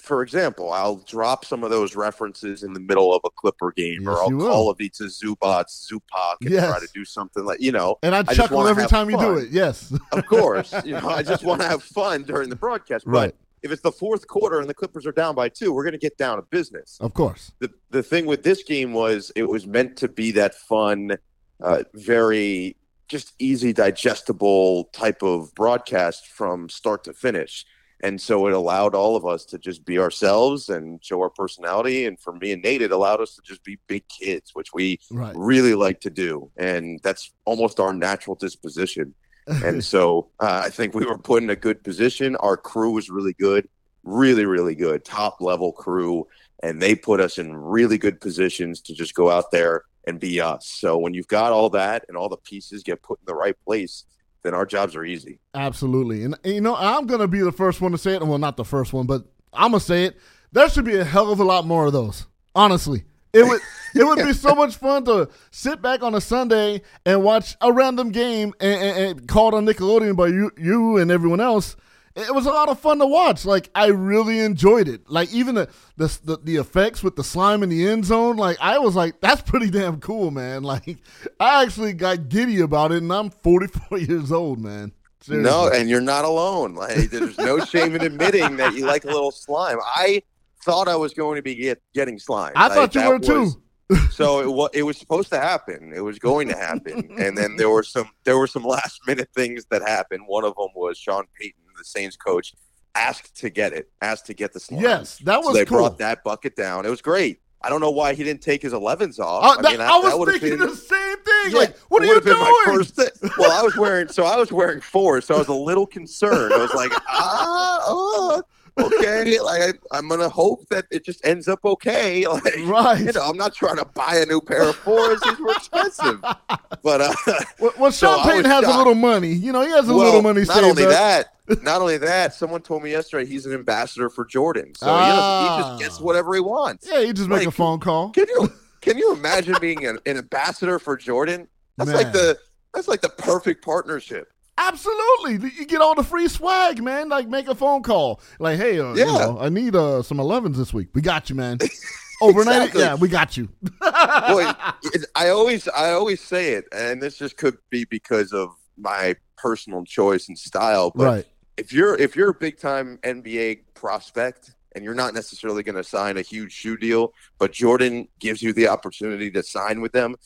Speaker 10: for example i'll drop some of those references in the middle of a clipper game
Speaker 1: Yes,
Speaker 10: or i'll call a to zubots Zubac and
Speaker 1: Yes.
Speaker 10: try to do something like you know
Speaker 1: And I,
Speaker 10: just
Speaker 1: chuckle every time you do it. Yes.
Speaker 10: of course you know i just (laughs) want to have fun during the broadcast but
Speaker 1: Right.
Speaker 10: if it's the fourth quarter and the clippers are down by two we're going to get down to business
Speaker 1: Of course.
Speaker 10: the the thing with this game was it was meant to be that fun, uh, very just easy digestible type of broadcast from start to finish. And so it allowed all of us to just be ourselves and show our personality. And for me and Nate, it allowed us to just be big kids, which we
Speaker 1: Right.
Speaker 10: really like to do. And that's almost our natural disposition. And (laughs) so uh, I think we were put in a good position. Our crew was really good, really, really good, top level crew. and they put us in really good positions to just go out there and be us. So when you've got all that and all the pieces get put in the right place, then our jobs are easy.
Speaker 1: Absolutely. And, you know, I'm going to be the first one to say it. Well, not the first one, but I'm going to say it. There should be a hell of a lot more of those. Honestly. It would it would be so much fun to sit back on a Sunday and watch a random game and, and, and called on Nickelodeon by you you and everyone else. It was a lot of fun to watch. Like I really enjoyed it. Like even the the the, the effects with the slime in the end zone. Like I was like, that's pretty damn cool, man. (laughs) Like I actually got giddy about it, and I'm 44 (laughs) years old, man. Seriously.
Speaker 10: No, and you're not alone. Like there's no shame in admitting that you like a little slime. I thought I was going to be get, getting slime.
Speaker 1: I
Speaker 10: Like,
Speaker 1: thought you were too. (laughs)
Speaker 10: so it was it was supposed to happen. It was going to happen, and then there were some there were some last minute things that happened. One of them was Sean Payton, the Saints coach, asked to get it, asked to get the slime.
Speaker 1: Yes, that
Speaker 10: so
Speaker 1: was
Speaker 10: they
Speaker 1: cool.
Speaker 10: brought that bucket down. It was great. I don't know why he didn't take his 11s off.
Speaker 1: Uh, that-
Speaker 10: mean,
Speaker 1: I was
Speaker 10: would've
Speaker 1: thinking
Speaker 10: been-
Speaker 1: the same thing.
Speaker 10: yeah,
Speaker 1: like, what are you doing?
Speaker 10: My first thi- well, I was wearing so I was wearing four, so I was a little concerned. I was like, (laughs) ah, oh, okay. Like I, I'm gonna hope that it just ends up okay. (laughs) Like,
Speaker 1: Right.
Speaker 10: You know, I'm not trying to buy a new pair of fours; these were expensive. (laughs) But uh,
Speaker 1: Well, well
Speaker 10: so
Speaker 1: Sean
Speaker 10: I
Speaker 1: Payton
Speaker 10: was
Speaker 1: has a little money. You know, he has a
Speaker 10: well,
Speaker 1: little money
Speaker 10: not only
Speaker 1: up.
Speaker 10: that, (laughs) not only that, someone told me yesterday he's an ambassador for Jordan, so he, he just gets
Speaker 1: Ah.
Speaker 10: whatever he wants.
Speaker 1: Yeah, he just make a phone call.
Speaker 10: Can you (laughs) can you imagine being an, an ambassador for Jordan? That's like the that's like the perfect partnership.
Speaker 1: Absolutely, you get all the free swag, man. Like, make a phone call. Like, hey, uh, you
Speaker 10: Yeah.
Speaker 1: know, I need uh, some 11s this week. We got you, man. (laughs) Overnight,
Speaker 10: Exactly.
Speaker 1: yeah, we got you.
Speaker 10: well, it, I always I always say it, and this just could be because of my personal choice and style. But
Speaker 1: right.
Speaker 10: If you're if you're a big time NBA prospect and you're not necessarily going to sign a huge shoe deal, but Jordan gives you the opportunity to sign with them,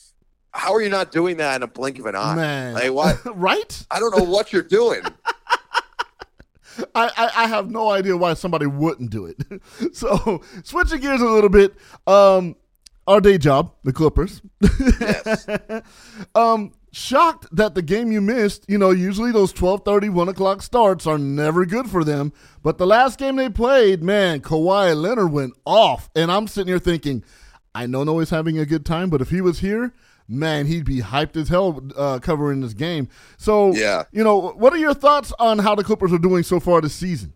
Speaker 10: how are you not doing that in a blink of an eye?
Speaker 1: Man.
Speaker 10: Like what? (laughs)
Speaker 1: right?
Speaker 10: I don't know what you're doing. (laughs)
Speaker 1: I, I, I have no idea why somebody wouldn't do it. (laughs) so switching gears a little bit, um, our day job, the Clippers.
Speaker 10: Yes.
Speaker 1: um, shocked that the game you missed, you know, usually those 12:30, 1 o'clock starts are never good for them. But the last game they played, man, Kawhi Leonard went off. And I'm sitting here thinking, I know Noah's having a good time, but if he was here, man, he'd be hyped as hell uh, covering this game. So,
Speaker 10: Yeah.
Speaker 1: you know, what are your thoughts on how the Clippers are doing so far this season?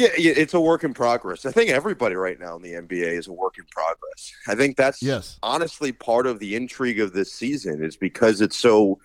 Speaker 10: Yeah, it's a work in progress. I think everybody right now in the NBA is a work in progress. I think that's
Speaker 1: Yes.
Speaker 10: honestly part of the intrigue of this season is because it's so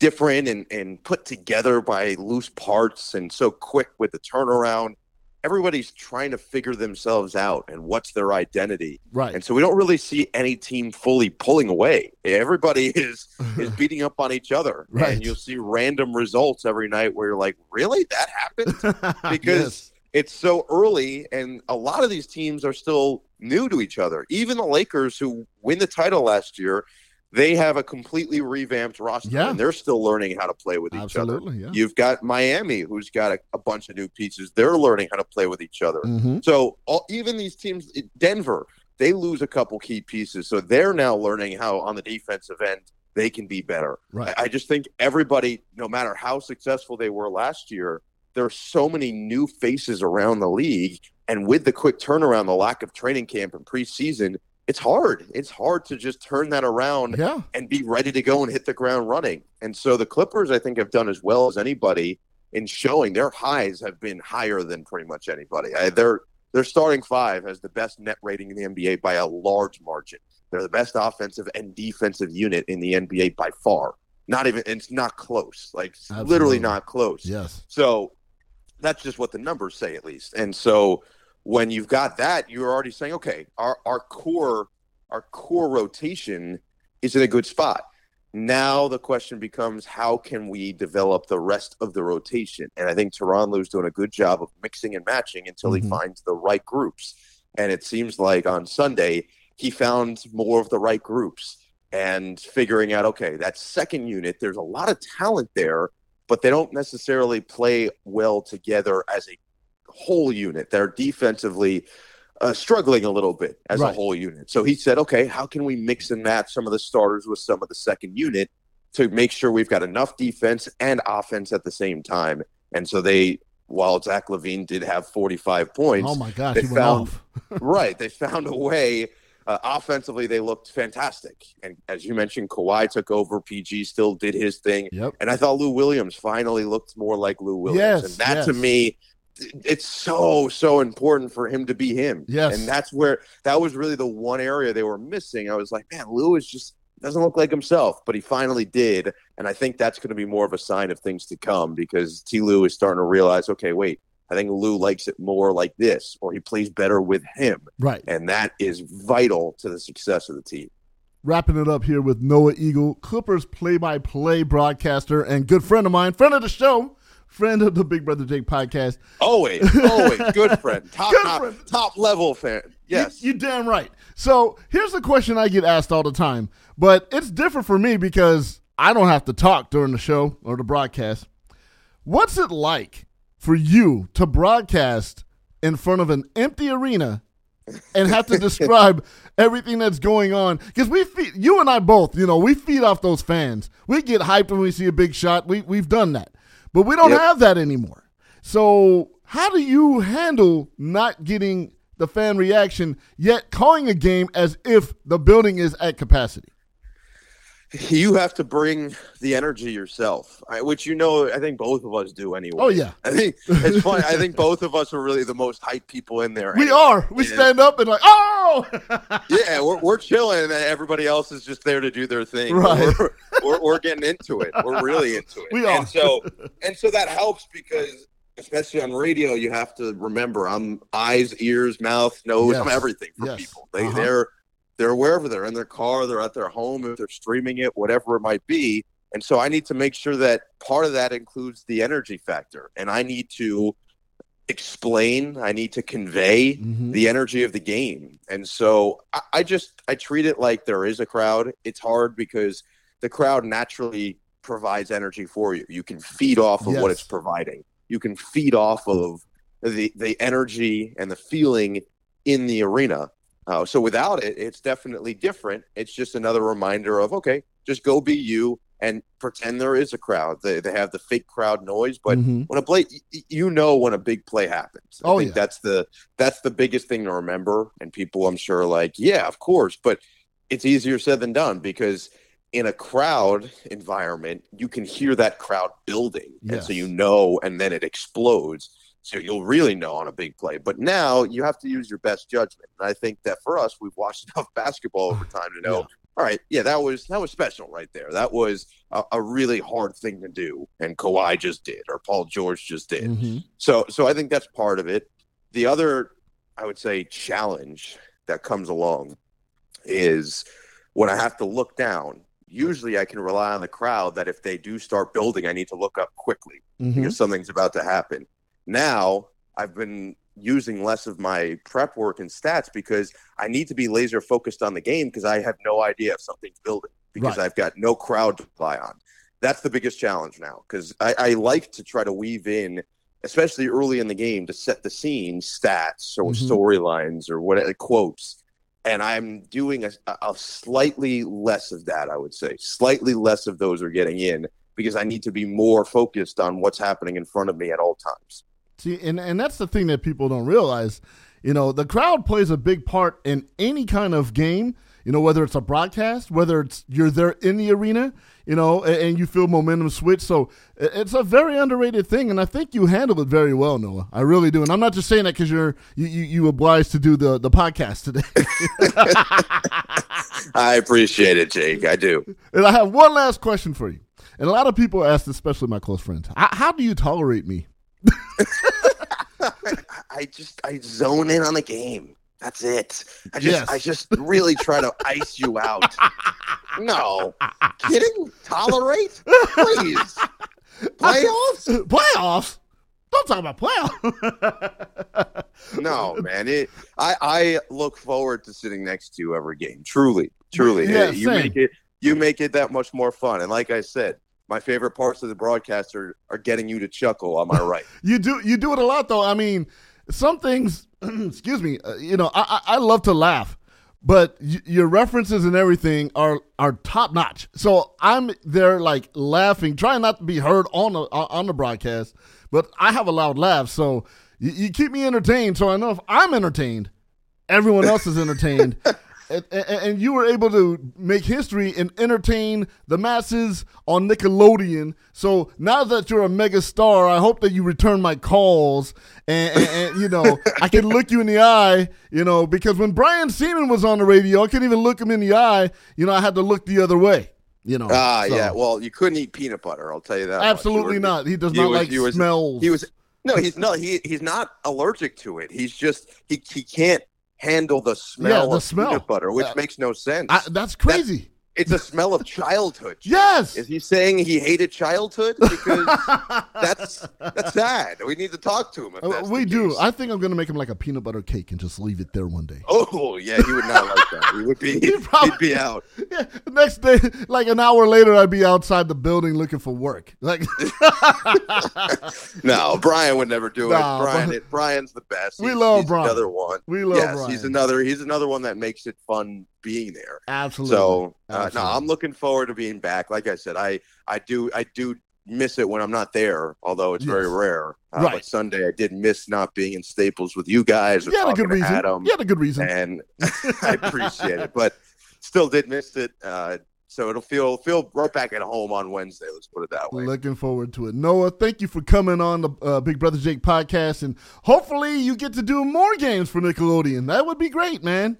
Speaker 10: different and, and put together by loose parts and so quick with the turnaround. Everybody's trying to figure themselves out and what's their identity.
Speaker 1: Right.
Speaker 10: And so we don't really see any team fully pulling away. Everybody (laughs) is is (laughs) beating up on each other.
Speaker 1: Right.
Speaker 10: And you'll see random results every night where you're like, really? That happened? (laughs) because
Speaker 1: Yes.
Speaker 10: It's so early and a lot of these teams are still new to each other even the lakers who win the title last year they have a completely revamped roster
Speaker 1: Yeah.
Speaker 10: and they're still learning how to play with each other
Speaker 1: Absolutely, yeah.
Speaker 10: you've got miami who's got a, a bunch of new pieces they're learning how to play with each other
Speaker 1: Mhm.
Speaker 10: so all, even these teams denver they lose a couple key pieces so they're now learning how on the defensive end they can be better
Speaker 1: Right.
Speaker 10: I, I just think everybody no matter how successful they were last year there are so many new faces around the league and with the quick turnaround the lack of training camp and preseason it's hard. It's hard to just turn that around
Speaker 1: Yeah.
Speaker 10: and be ready to go and hit the ground running. And so the clippers i think have done as well as anybody in showing their highs have been higher than pretty much anybody. I, their their starting five has the best net rating in the nba by a large margin. They're the best offensive and defensive unit in the nba by far. Not even it's not close. Like
Speaker 1: Absolutely.
Speaker 10: literally not close.
Speaker 1: Yes.
Speaker 10: so that's just what the numbers say, at least. And so when you've got that, you're already saying, okay, our, our core our core rotation is in a good spot. Now the question becomes how can we develop the rest of the rotation? And I think Toronto's doing a good job of mixing and matching until
Speaker 1: Mhm.
Speaker 10: he finds the right groups. And it seems like on Sunday he found more of the right groups and figuring out okay, that second unit, there's a lot of talent there, but they don't necessarily play well together as a whole unit. They're defensively uh, struggling a little bit as a whole unit. So he said, okay, how can we mix and match some of the starters with some of the second unit to make sure we've got enough defense and offense at the same time? And so they while Zach LaVine did have 45 points.
Speaker 1: Oh my gosh,
Speaker 10: they
Speaker 1: he went
Speaker 10: found
Speaker 1: off. (laughs)
Speaker 10: right. They found a way. Uh, offensively, they looked fantastic, and as you mentioned, Kawhi took over. PG still did his thing,
Speaker 1: Yep.
Speaker 10: and I thought Lou Williams finally looked more like Lou Williams,
Speaker 1: Yes,
Speaker 10: and that to me, it's so so important for him to be him.
Speaker 1: Yes.
Speaker 10: and that's where that was really the one area they were missing. I was like, man, Lou is just doesn't look like himself, but he finally did, and I think that's going to be more of a sign of things to come because T. Lue is starting to realize, okay, wait. I think Lou likes it more like this, or he plays better with him.
Speaker 1: Right.
Speaker 10: And that is vital to the success of the team.
Speaker 1: Wrapping it up here with Noah Eagle, Clippers play-by-play broadcaster and good friend of mine, friend of the show, friend of the Big Brother Jake podcast.
Speaker 10: Always, always good friend, (laughs) top
Speaker 1: Good
Speaker 10: top,
Speaker 1: friend.
Speaker 10: top level fan. Yes,
Speaker 1: You, you damn right. So here's the question I get asked all the time, but it's different for me because I don't have to talk during the show or the broadcast. What's it like for you to broadcast in front of an empty arena and have to (laughs) describe everything that's going on? Because we feed, you and I both, you know, we feed off those fans. We get hyped when we see a big shot. We we've done that, but we don't
Speaker 10: Yep.
Speaker 1: have that anymore. So how do you handle not getting the fan reaction yet calling a game as if the building is at capacity?
Speaker 10: You have to bring the energy yourself, which you know. I think both of us do anyway.
Speaker 1: Oh yeah,
Speaker 10: I think it's funny. I think (laughs) both of us are really the most hype people in there.
Speaker 1: we
Speaker 10: anyway.
Speaker 1: are. We
Speaker 10: Yeah.
Speaker 1: stand up and like, oh, (laughs)
Speaker 10: Yeah, we're, we're chilling, and everybody else is just there to do their thing.
Speaker 1: Right.
Speaker 10: We're, we're, we're getting into it. We're really into it. (laughs)
Speaker 1: We are.
Speaker 10: And so, and so that helps because, especially on radio, you have to remember I'm eyes, ears, mouth, nose. I'm everything for
Speaker 1: Yes.
Speaker 10: people. They
Speaker 1: Uh-huh.
Speaker 10: they're they're wherever they're in their car, they're at their home, if they're streaming it, whatever it might be. And so I need to make sure that part of that includes the energy factor, and I need to explain. I need to convey
Speaker 1: Mhm.
Speaker 10: the energy of the game. And so I, I just I treat it like there is a crowd. It's hard because the crowd naturally provides energy for you. You can feed off of what it's providing. You can feed off of the the energy and the feeling in the arena. Uh, so without it, it's definitely different. It's just another reminder of okay, just go be you and pretend there is a crowd. They they have the fake crowd noise, but
Speaker 1: Mhm.
Speaker 10: when a play, you know when a big play happens. I
Speaker 1: Oh,
Speaker 10: think
Speaker 1: yeah.
Speaker 10: that's the that's the biggest thing to remember. And people, I'm sure, are like, yeah, of course, but it's easier said than done because in a crowd environment, you can hear that crowd building, and so you know, and then it explodes. So you'll really know on a big play. But now you have to use your best judgment. And I think that for us, we've watched (laughs) enough basketball over time to know.
Speaker 1: Yeah.
Speaker 10: All right, yeah, that was that was special right there. That was a, a really hard thing to do, and Kawhi just did, or Paul George just did.
Speaker 1: Mhm.
Speaker 10: So, so I think that's part of it. The other, I would say, challenge that comes along is when I have to look down. Usually, I can rely on the crowd that if they do start building, I need to look up quickly
Speaker 1: Mhm.
Speaker 10: because something's about to happen. Now, I've been using less of my prep work and stats because I need to be laser focused on the game because I have no idea if something's building because
Speaker 1: Right.
Speaker 10: I've got no crowd to rely on. That's the biggest challenge now because I, I like to try to weave in, especially early in the game, to set the scene stats or
Speaker 1: Mhm.
Speaker 10: storylines or what quotes. And I'm doing a, a slightly less of that, I would say. Slightly less of those are getting in because I need to be more focused on what's happening in front of me at all times.
Speaker 1: See, and, and that's the thing that people don't realize. You know, the crowd plays a big part in any kind of game. You know, whether it's a broadcast, whether it's you're there in the arena, you know, and, and you feel momentum switch. So it's a very underrated thing, and I think you handle it very well, Noah. I really do, and I'm not just saying that because you're you, you you obliged to do the the podcast today. (laughs) (laughs)
Speaker 10: I appreciate it, Jake. I do.
Speaker 1: and I have one last question for you. And a lot of people ask, especially my close friends, how, how do you tolerate me?
Speaker 10: I just I zone in on the game. That's it. I just
Speaker 1: Yes.
Speaker 10: I just really try to ice you out. No, kidding? Tolerate? Please. Playoffs?
Speaker 1: Playoffs? Don't talk about playoffs.
Speaker 10: No, man. It. I I look forward to sitting next to you every game. Truly, truly.
Speaker 1: Yeah,
Speaker 10: you
Speaker 1: same.
Speaker 10: make it you make it that much more fun. And like I said, my favorite parts of the broadcast are, are getting you to chuckle. Am I (laughs) right?
Speaker 1: You do you do it a lot though. I mean, some things. (clears throat) excuse me. Uh, you know, I, I I love to laugh, but y- your references and everything are are top notch. So I'm there like laughing, trying not to be heard on the on the broadcast, but I have a loud laugh. So you, you keep me entertained. So I know if I'm entertained, everyone else is entertained. (laughs) And, and, and you were able to make history and entertain the masses on Nickelodeon. So now that you're a mega star, I hope that you return my calls and, and, and, you know I can look you in the eye. You know because when Brian Sieman was on the radio, I couldn't even look him in the eye. You know I had to look the other way. You know.
Speaker 10: Ah,
Speaker 1: so-
Speaker 10: yeah. Well, you couldn't eat peanut butter. I'll tell you that.
Speaker 1: Absolutely
Speaker 10: were-
Speaker 1: not. He does
Speaker 10: he
Speaker 1: not
Speaker 10: was-
Speaker 1: like
Speaker 10: he was-
Speaker 1: smells.
Speaker 10: He was no. He's not. He he's not allergic to it. He's just he he can't handle the smell
Speaker 1: the
Speaker 10: of
Speaker 1: smell.
Speaker 10: peanut butter, which
Speaker 1: Uh,
Speaker 10: makes no sense.
Speaker 1: I, that's crazy.
Speaker 10: It's a smell of childhood.
Speaker 1: yes.
Speaker 10: Is he saying he hated childhood? Because (laughs) that's that's sad. We need to talk to him.
Speaker 1: Uh, we do.
Speaker 10: case.
Speaker 1: I think I'm gonna make him like a peanut butter cake and just leave it there one day.
Speaker 10: Oh yeah, he would not like that. He would be. (laughs)
Speaker 1: he probably, He'd,
Speaker 10: be out. (laughs)
Speaker 1: Yeah, next day, like an hour later, I'd be outside the building looking for work. Like,
Speaker 10: No, Brian would never do
Speaker 1: Nah,
Speaker 10: it. Brian, it, Brian's the best.
Speaker 1: We
Speaker 10: He's-
Speaker 1: love
Speaker 10: he's
Speaker 1: Brian.
Speaker 10: Another one.
Speaker 1: We love
Speaker 10: yes,
Speaker 1: Brian.
Speaker 10: he's another. He's another one that makes it fun being there.
Speaker 1: absolutely.
Speaker 10: So uh, no, I'm looking forward to being back. Like I said, I I do I do miss it when I'm not there, although it's very rare. Uh,
Speaker 1: Right.
Speaker 10: But Sunday I did miss not being in Staples with you guys. Or
Speaker 1: you had a good reason.
Speaker 10: Adam,
Speaker 1: You had a good reason.
Speaker 10: and (laughs) I (laughs) appreciate it, but still did miss it. Uh, so it'll feel feel right back at home on Wednesday. Let's put it that way.
Speaker 1: Looking forward to it. Noah, thank you for coming on the uh, Big Brother Jake podcast, and hopefully you get to do more games for Nickelodeon. That would be great, man.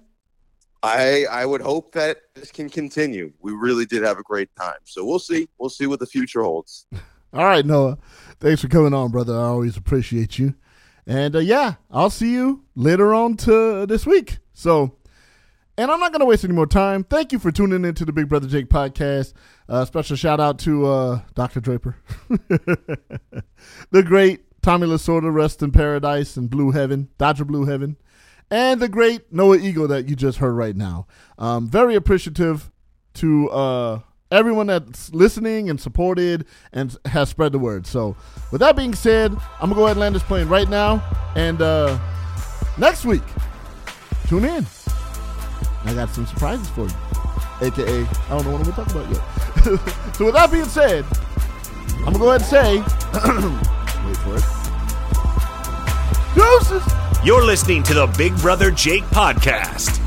Speaker 10: I I would hope that this can continue. We really did have a great time. So we'll see. We'll see what the future holds. (laughs)
Speaker 1: All right, Noah. Thanks for coming on, brother. I always appreciate you. And uh, yeah, I'll see you later on to this week. So, and I'm not going to waste any more time. Thank you for tuning into the Big Brother Jake podcast. Uh, special shout out to uh, Dr. Draper, (laughs) the great Tommy Lasorda, rest in paradise and blue heaven, Dodger blue heaven, and the great Noah Eagle that you just heard right now. Um, very appreciative to uh, everyone that's listening and supported and has spread the word. So, with that being said, I'm gonna go ahead and land this plane right now. And uh, next week, tune in. I got some surprises for you, aka I don't know what I'm gonna talk about yet. (laughs) so, with that being said, I'm gonna go ahead and say, (clears throat) wait for it. Deuces.
Speaker 3: You're listening to the Big Brother Jake podcast.